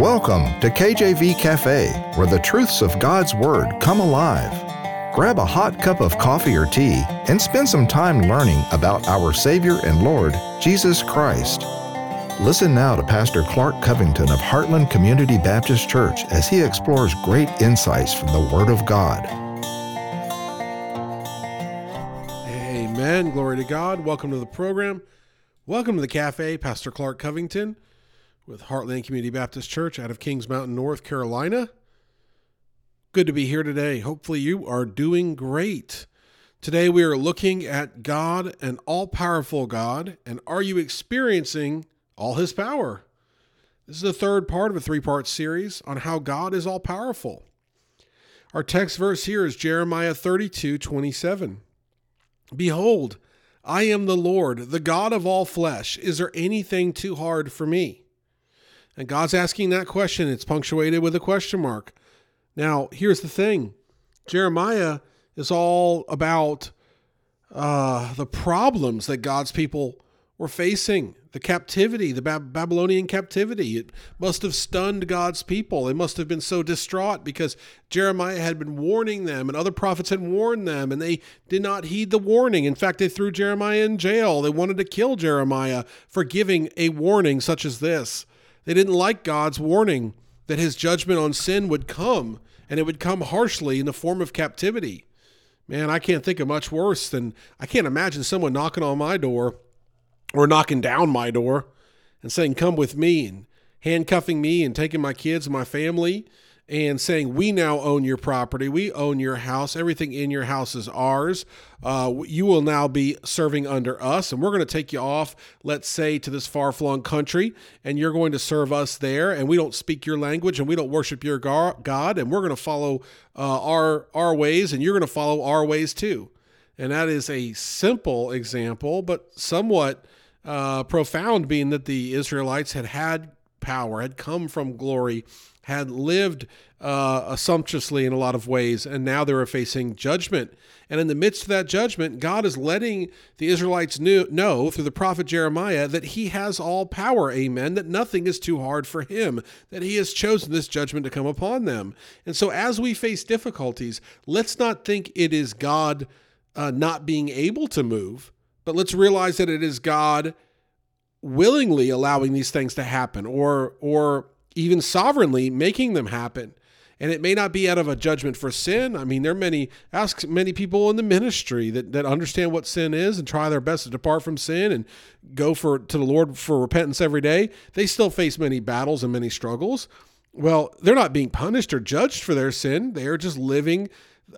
Welcome to KJV Cafe, where the truths of God's Word come alive. Grab a hot cup of coffee or tea and spend some time learning about our Savior and Lord, Jesus Christ. Listen now to Pastor Clark Covington of Heartland Community Baptist Church as he explores great insights from the Word of God. Amen. Glory to God. Welcome to the program. Welcome to the cafe. Pastor Clark Covington with Heartland Community Baptist Church out of Kings Mountain, North Carolina. Good to be here today. Hopefully, you are doing great. Today, we are looking at God, an all powerful God, and are you experiencing all his power? This is the third part of a three part series on how God is all powerful. Our text verse here is Jeremiah 32 27. Behold, I am the Lord, the God of all flesh. Is there anything too hard for me? And God's asking that question. It's punctuated with a question mark. Now, here's the thing Jeremiah is all about uh, the problems that God's people were facing the captivity, the Babylonian captivity. It must have stunned God's people. They must have been so distraught because Jeremiah had been warning them and other prophets had warned them and they did not heed the warning. In fact, they threw Jeremiah in jail. They wanted to kill Jeremiah for giving a warning such as this. They didn't like God's warning that his judgment on sin would come and it would come harshly in the form of captivity. Man, I can't think of much worse than I can't imagine someone knocking on my door or knocking down my door and saying, Come with me, and handcuffing me and taking my kids and my family and saying, We now own your property. We own your house. Everything in your house is ours. Uh, you will now be serving under us, and we're going to take you off, let's say, to this far flung country, and you're going to serve us there. And we don't speak your language, and we don't worship your God, and we're going to follow uh, our, our ways, and you're going to follow our ways too. And that is a simple example, but somewhat uh, profound, being that the Israelites had had power, had come from glory, had lived uh, sumptuously in a lot of ways, and now they were facing judgment. And in the midst of that judgment, God is letting the Israelites knew, know through the prophet Jeremiah that he has all power, amen, that nothing is too hard for him, that he has chosen this judgment to come upon them. And so as we face difficulties, let's not think it is God uh, not being able to move but let's realize that it is God willingly allowing these things to happen or or even sovereignly making them happen. And it may not be out of a judgment for sin. I mean, there are many, ask many people in the ministry that, that understand what sin is and try their best to depart from sin and go for to the Lord for repentance every day. They still face many battles and many struggles. Well, they're not being punished or judged for their sin. They are just living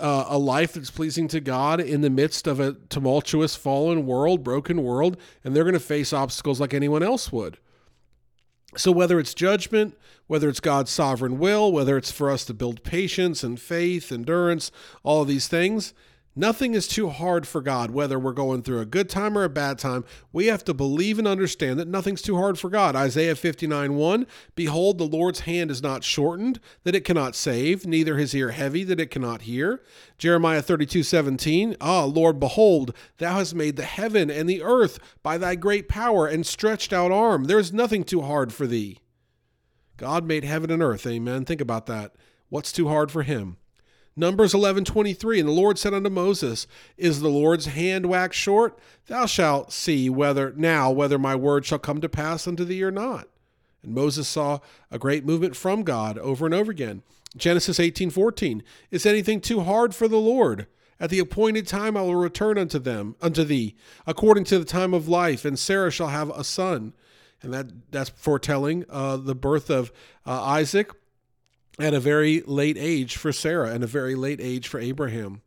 uh, a life that's pleasing to God in the midst of a tumultuous, fallen world, broken world, and they're going to face obstacles like anyone else would. So, whether it's judgment, whether it's God's sovereign will, whether it's for us to build patience and faith, endurance, all of these things, Nothing is too hard for God, whether we're going through a good time or a bad time. We have to believe and understand that nothing's too hard for God. Isaiah 59 1 Behold, the Lord's hand is not shortened, that it cannot save, neither his ear heavy, that it cannot hear. Jeremiah 32 17 Ah, Lord, behold, thou hast made the heaven and the earth by thy great power and stretched out arm. There is nothing too hard for thee. God made heaven and earth. Amen. Think about that. What's too hard for him? Numbers 11:23 And the Lord said unto Moses, Is the Lord's hand waxed short? Thou shalt see whether now whether my word shall come to pass unto thee or not. And Moses saw a great movement from God over and over again. Genesis 18:14 Is anything too hard for the Lord? At the appointed time I will return unto them unto thee according to the time of life and Sarah shall have a son. And that that's foretelling uh, the birth of uh, Isaac at a very late age for Sarah and a very late age for Abraham.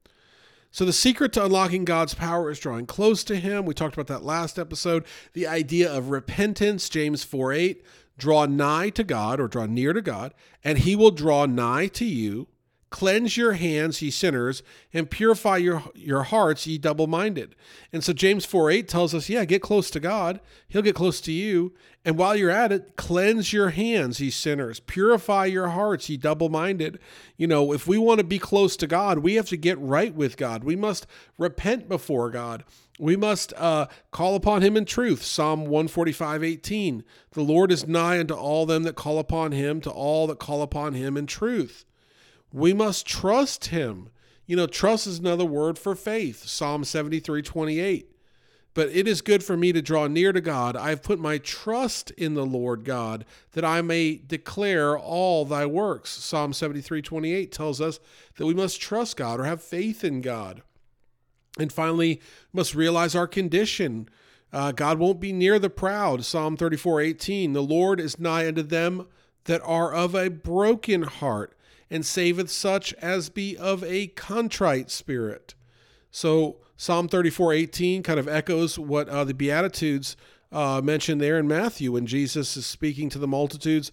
So, the secret to unlocking God's power is drawing close to Him. We talked about that last episode. The idea of repentance, James 4 8, draw nigh to God or draw near to God, and He will draw nigh to you. Cleanse your hands, ye sinners, and purify your, your hearts, ye double minded. And so James 4 8 tells us, yeah, get close to God. He'll get close to you. And while you're at it, cleanse your hands, ye sinners. Purify your hearts, ye double minded. You know, if we want to be close to God, we have to get right with God. We must repent before God. We must uh, call upon him in truth. Psalm 145, 18. The Lord is nigh unto all them that call upon him, to all that call upon him in truth. We must trust him. You know, trust is another word for faith. Psalm 73 28. But it is good for me to draw near to God. I have put my trust in the Lord God, that I may declare all thy works. Psalm 73 28 tells us that we must trust God or have faith in God. And finally, must realize our condition. Uh, God won't be near the proud. Psalm 34 18. The Lord is nigh unto them that are of a broken heart and saveth such as be of a contrite spirit. So Psalm 34 18 kind of echoes what uh, the Beatitudes uh, mentioned there in Matthew when Jesus is speaking to the multitudes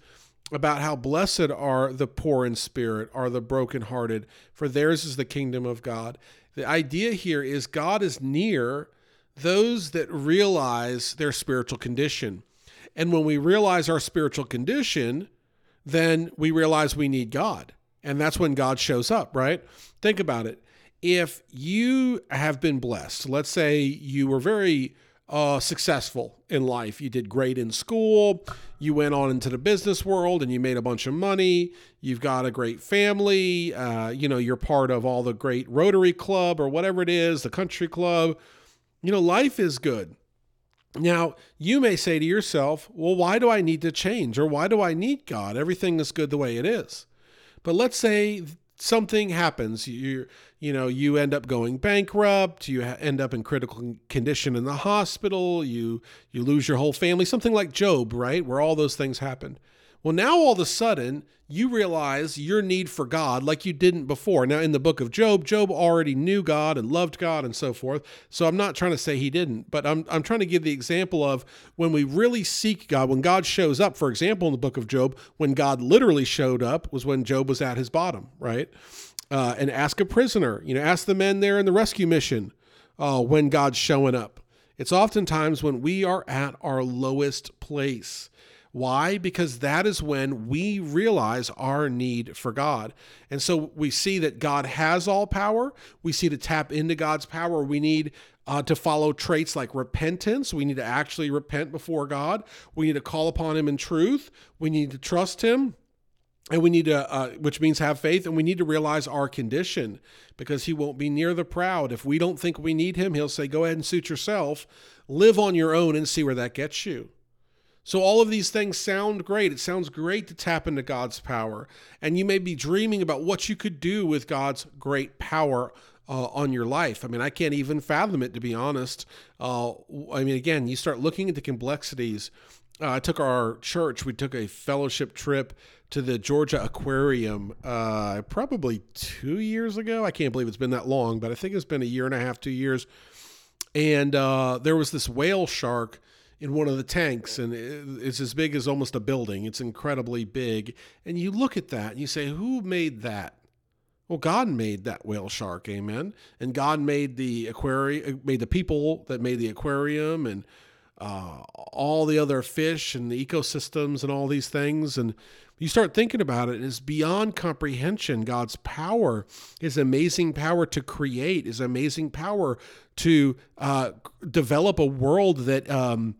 about how blessed are the poor in spirit, are the brokenhearted, for theirs is the kingdom of God. The idea here is God is near those that realize their spiritual condition. And when we realize our spiritual condition, then we realize we need God. And that's when God shows up, right? Think about it. If you have been blessed, let's say you were very uh, successful in life, you did great in school, you went on into the business world and you made a bunch of money, you've got a great family, uh, you know, you're part of all the great Rotary Club or whatever it is, the country club. You know, life is good. Now, you may say to yourself, well, why do I need to change? Or why do I need God? Everything is good the way it is. But let's say something happens. You you know you end up going bankrupt. You end up in critical condition in the hospital. You you lose your whole family. Something like Job right? Where all those things happened well, now all of a sudden, you realize your need for God like you didn't before. Now, in the book of Job, Job already knew God and loved God and so forth. So I'm not trying to say he didn't, but I'm, I'm trying to give the example of when we really seek God, when God shows up. For example, in the book of Job, when God literally showed up was when Job was at his bottom, right? Uh, and ask a prisoner, you know, ask the men there in the rescue mission uh, when God's showing up. It's oftentimes when we are at our lowest place. Why? Because that is when we realize our need for God. And so we see that God has all power. We see to tap into God's power, we need uh, to follow traits like repentance. We need to actually repent before God. We need to call upon Him in truth. We need to trust Him. And we need to, uh, which means have faith, and we need to realize our condition because He won't be near the proud. If we don't think we need Him, He'll say, Go ahead and suit yourself, live on your own, and see where that gets you. So, all of these things sound great. It sounds great to tap into God's power. And you may be dreaming about what you could do with God's great power uh, on your life. I mean, I can't even fathom it, to be honest. Uh, I mean, again, you start looking at the complexities. Uh, I took our church, we took a fellowship trip to the Georgia Aquarium uh, probably two years ago. I can't believe it's been that long, but I think it's been a year and a half, two years. And uh, there was this whale shark in one of the tanks and it's as big as almost a building. It's incredibly big. And you look at that and you say, who made that? Well, God made that whale shark, amen. And God made the aquarium, uh, made the people that made the aquarium and uh, all the other fish and the ecosystems and all these things. And you start thinking about it, it's beyond comprehension. God's power, His amazing power to create, His amazing power to uh, develop a world that. Um,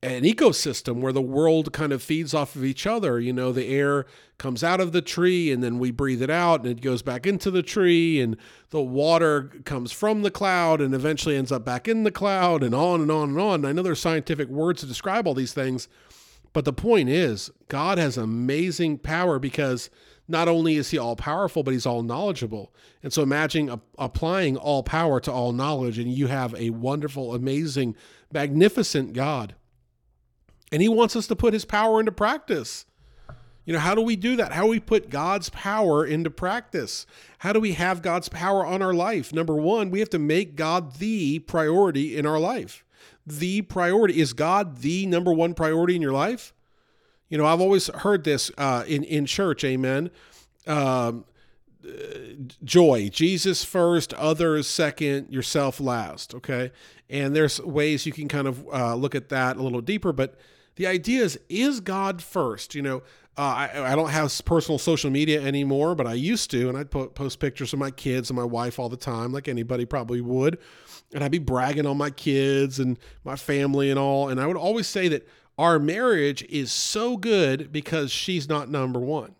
an ecosystem where the world kind of feeds off of each other. You know, the air comes out of the tree and then we breathe it out and it goes back into the tree and the water comes from the cloud and eventually ends up back in the cloud and on and on and on. I know there's scientific words to describe all these things, but the point is, God has amazing power because not only is he all powerful, but he's all knowledgeable. And so imagine a- applying all power to all knowledge, and you have a wonderful, amazing, magnificent God. And he wants us to put his power into practice. You know, how do we do that? How do we put God's power into practice? How do we have God's power on our life? Number one, we have to make God the priority in our life the priority? Is God the number one priority in your life? You know, I've always heard this uh, in in church. Amen. Um, joy jesus first others second yourself last okay and there's ways you can kind of uh, look at that a little deeper but the idea is is god first? You know uh, I, I don't have personal social media anymore but i used to and i'd po- post pictures of my kids and my wife all the time like anybody probably would. And i'd be bragging on my kids and my family and all. And i would always say that our marriage is so good because she's not number one.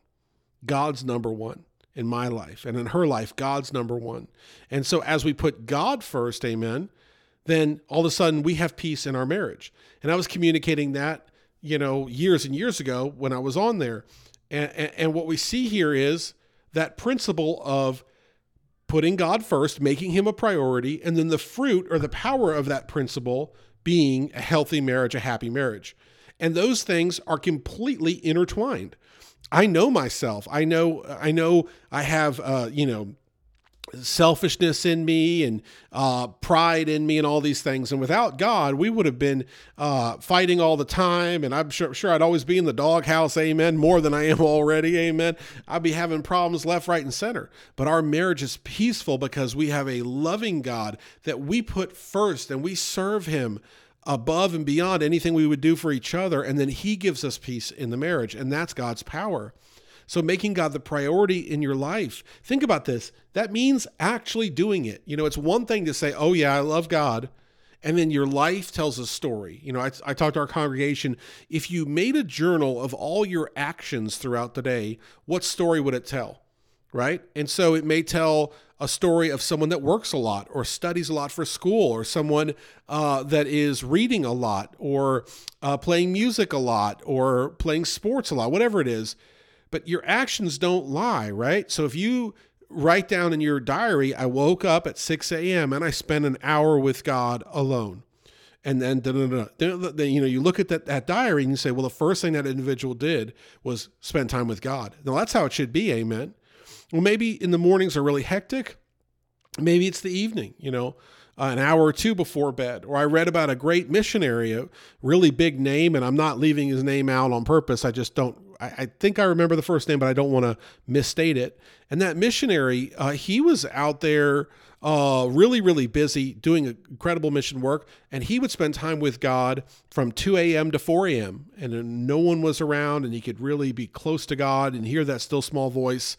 God's number one in my life. And in her life, God's number one. And so as we put God first, amen, then all of a sudden we have peace in our marriage. And I was communicating that, you know, years and years ago when I was on there. And, and, and what we see here is that principle of putting God first, making him a priority, and then the fruit or the power of that principle being a healthy marriage, a happy marriage. And those things are completely intertwined. I know myself. I know I know I have uh, you know selfishness in me and uh, pride in me and all these things. And without God, we would have been uh, fighting all the time. And I'm sure, sure I'd always be in the doghouse, amen, more than I am already, amen. I'd be having problems left, right, and center. But our marriage is peaceful because we have a loving God that we put first and we serve Him above and beyond anything we would do for each other. And then He gives us peace in the marriage, and that's God's power. So, making God the priority in your life, think about this. That means actually doing it. You know, it's one thing to say, oh, yeah, I love God. And then your life tells a story. You know, I, I talked to our congregation. If you made a journal of all your actions throughout the day, what story would it tell? Right. And so it may tell a story of someone that works a lot or studies a lot for school or someone uh, that is reading a lot or uh, playing music a lot or playing sports a lot, whatever it is. But your actions don't lie, right? So if you write down in your diary, I woke up at 6 a.m. and I spent an hour with God alone. And then, da, da, da, you know, you look at that, that diary and you say, well, the first thing that individual did was spend time with God. Now, that's how it should be. Amen. Well, maybe in the mornings are really hectic. Maybe it's the evening, you know, uh, an hour or two before bed. Or I read about a great missionary, a really big name, and I'm not leaving his name out on purpose. I just don't, I, I think I remember the first name, but I don't want to misstate it. And that missionary, uh, he was out there uh, really, really busy doing incredible mission work. And he would spend time with God from 2 a.m. to 4 a.m. And no one was around, and he could really be close to God and hear that still small voice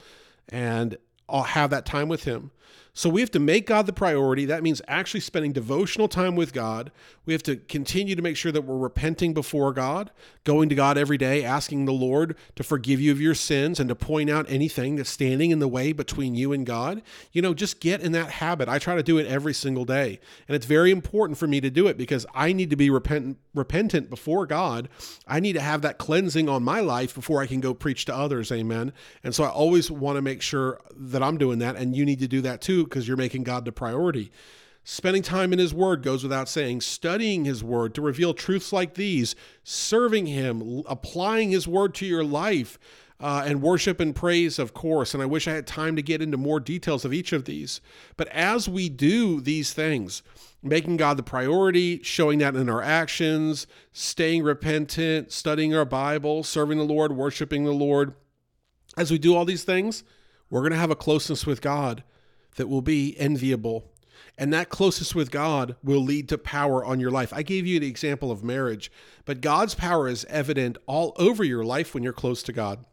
and I'll have that time with Him. So we have to make God the priority. That means actually spending devotional time with God. We have to continue to make sure that we're repenting before God, going to God every day, asking the Lord to forgive you of your sins and to point out anything that's standing in the way between you and God. You know, just get in that habit. I try to do it every single day. And it's very important for me to do it because I need to be repentant repentant before God. I need to have that cleansing on my life before I can go preach to others. Amen. And so I always want to make sure that I'm doing that and you need to do that too because you're making God the priority. Spending time in His Word goes without saying, studying His Word to reveal truths like these, serving Him, applying His Word to your life, uh, and worship and praise, of course. And I wish I had time to get into more details of each of these. But as we do these things, making God the priority, showing that in our actions, staying repentant, studying our Bible, serving the Lord, worshiping the Lord, as we do all these things, we're going to have a closeness with God that will be enviable. And that closeness with God will lead to power on your life. I gave you the example of marriage, but God's power is evident all over your life when you're close to God.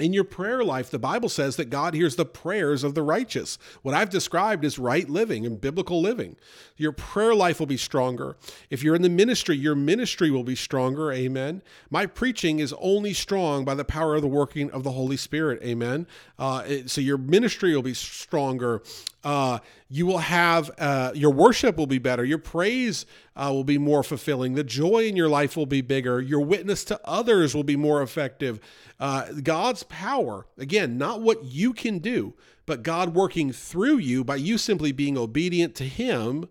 In your prayer life, the Bible says that God hears the prayers of the righteous. What I've described is right living and biblical living. Your prayer life will be stronger. If you're in the ministry, your ministry will be stronger. Amen. My preaching is only strong by the power of the working of the Holy Spirit. Amen. Uh, so your ministry will be stronger. Uh, you will have uh, your worship will be better. Your praise uh, will be more fulfilling. The joy in your life will be bigger. Your witness to others will be more effective. Uh, God's power, again, not what you can do, but God working through you by you simply being obedient to Him,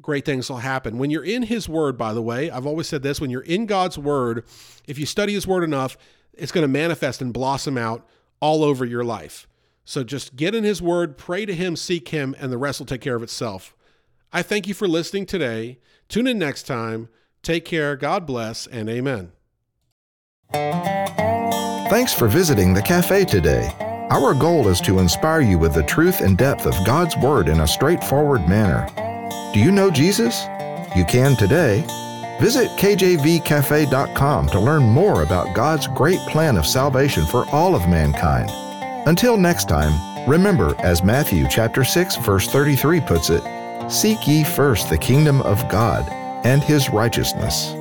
great things will happen. When you're in His Word, by the way, I've always said this when you're in God's Word, if you study His Word enough, it's going to manifest and blossom out all over your life. So just get in His Word, pray to Him, seek Him, and the rest will take care of itself. I thank you for listening today. Tune in next time. Take care. God bless, and amen. Thanks for visiting the cafe today. Our goal is to inspire you with the truth and depth of God's Word in a straightforward manner. Do you know Jesus? You can today. Visit kjvcafe.com to learn more about God's great plan of salvation for all of mankind. Until next time, remember as Matthew chapter 6 verse 33 puts it, seek ye first the kingdom of God and his righteousness.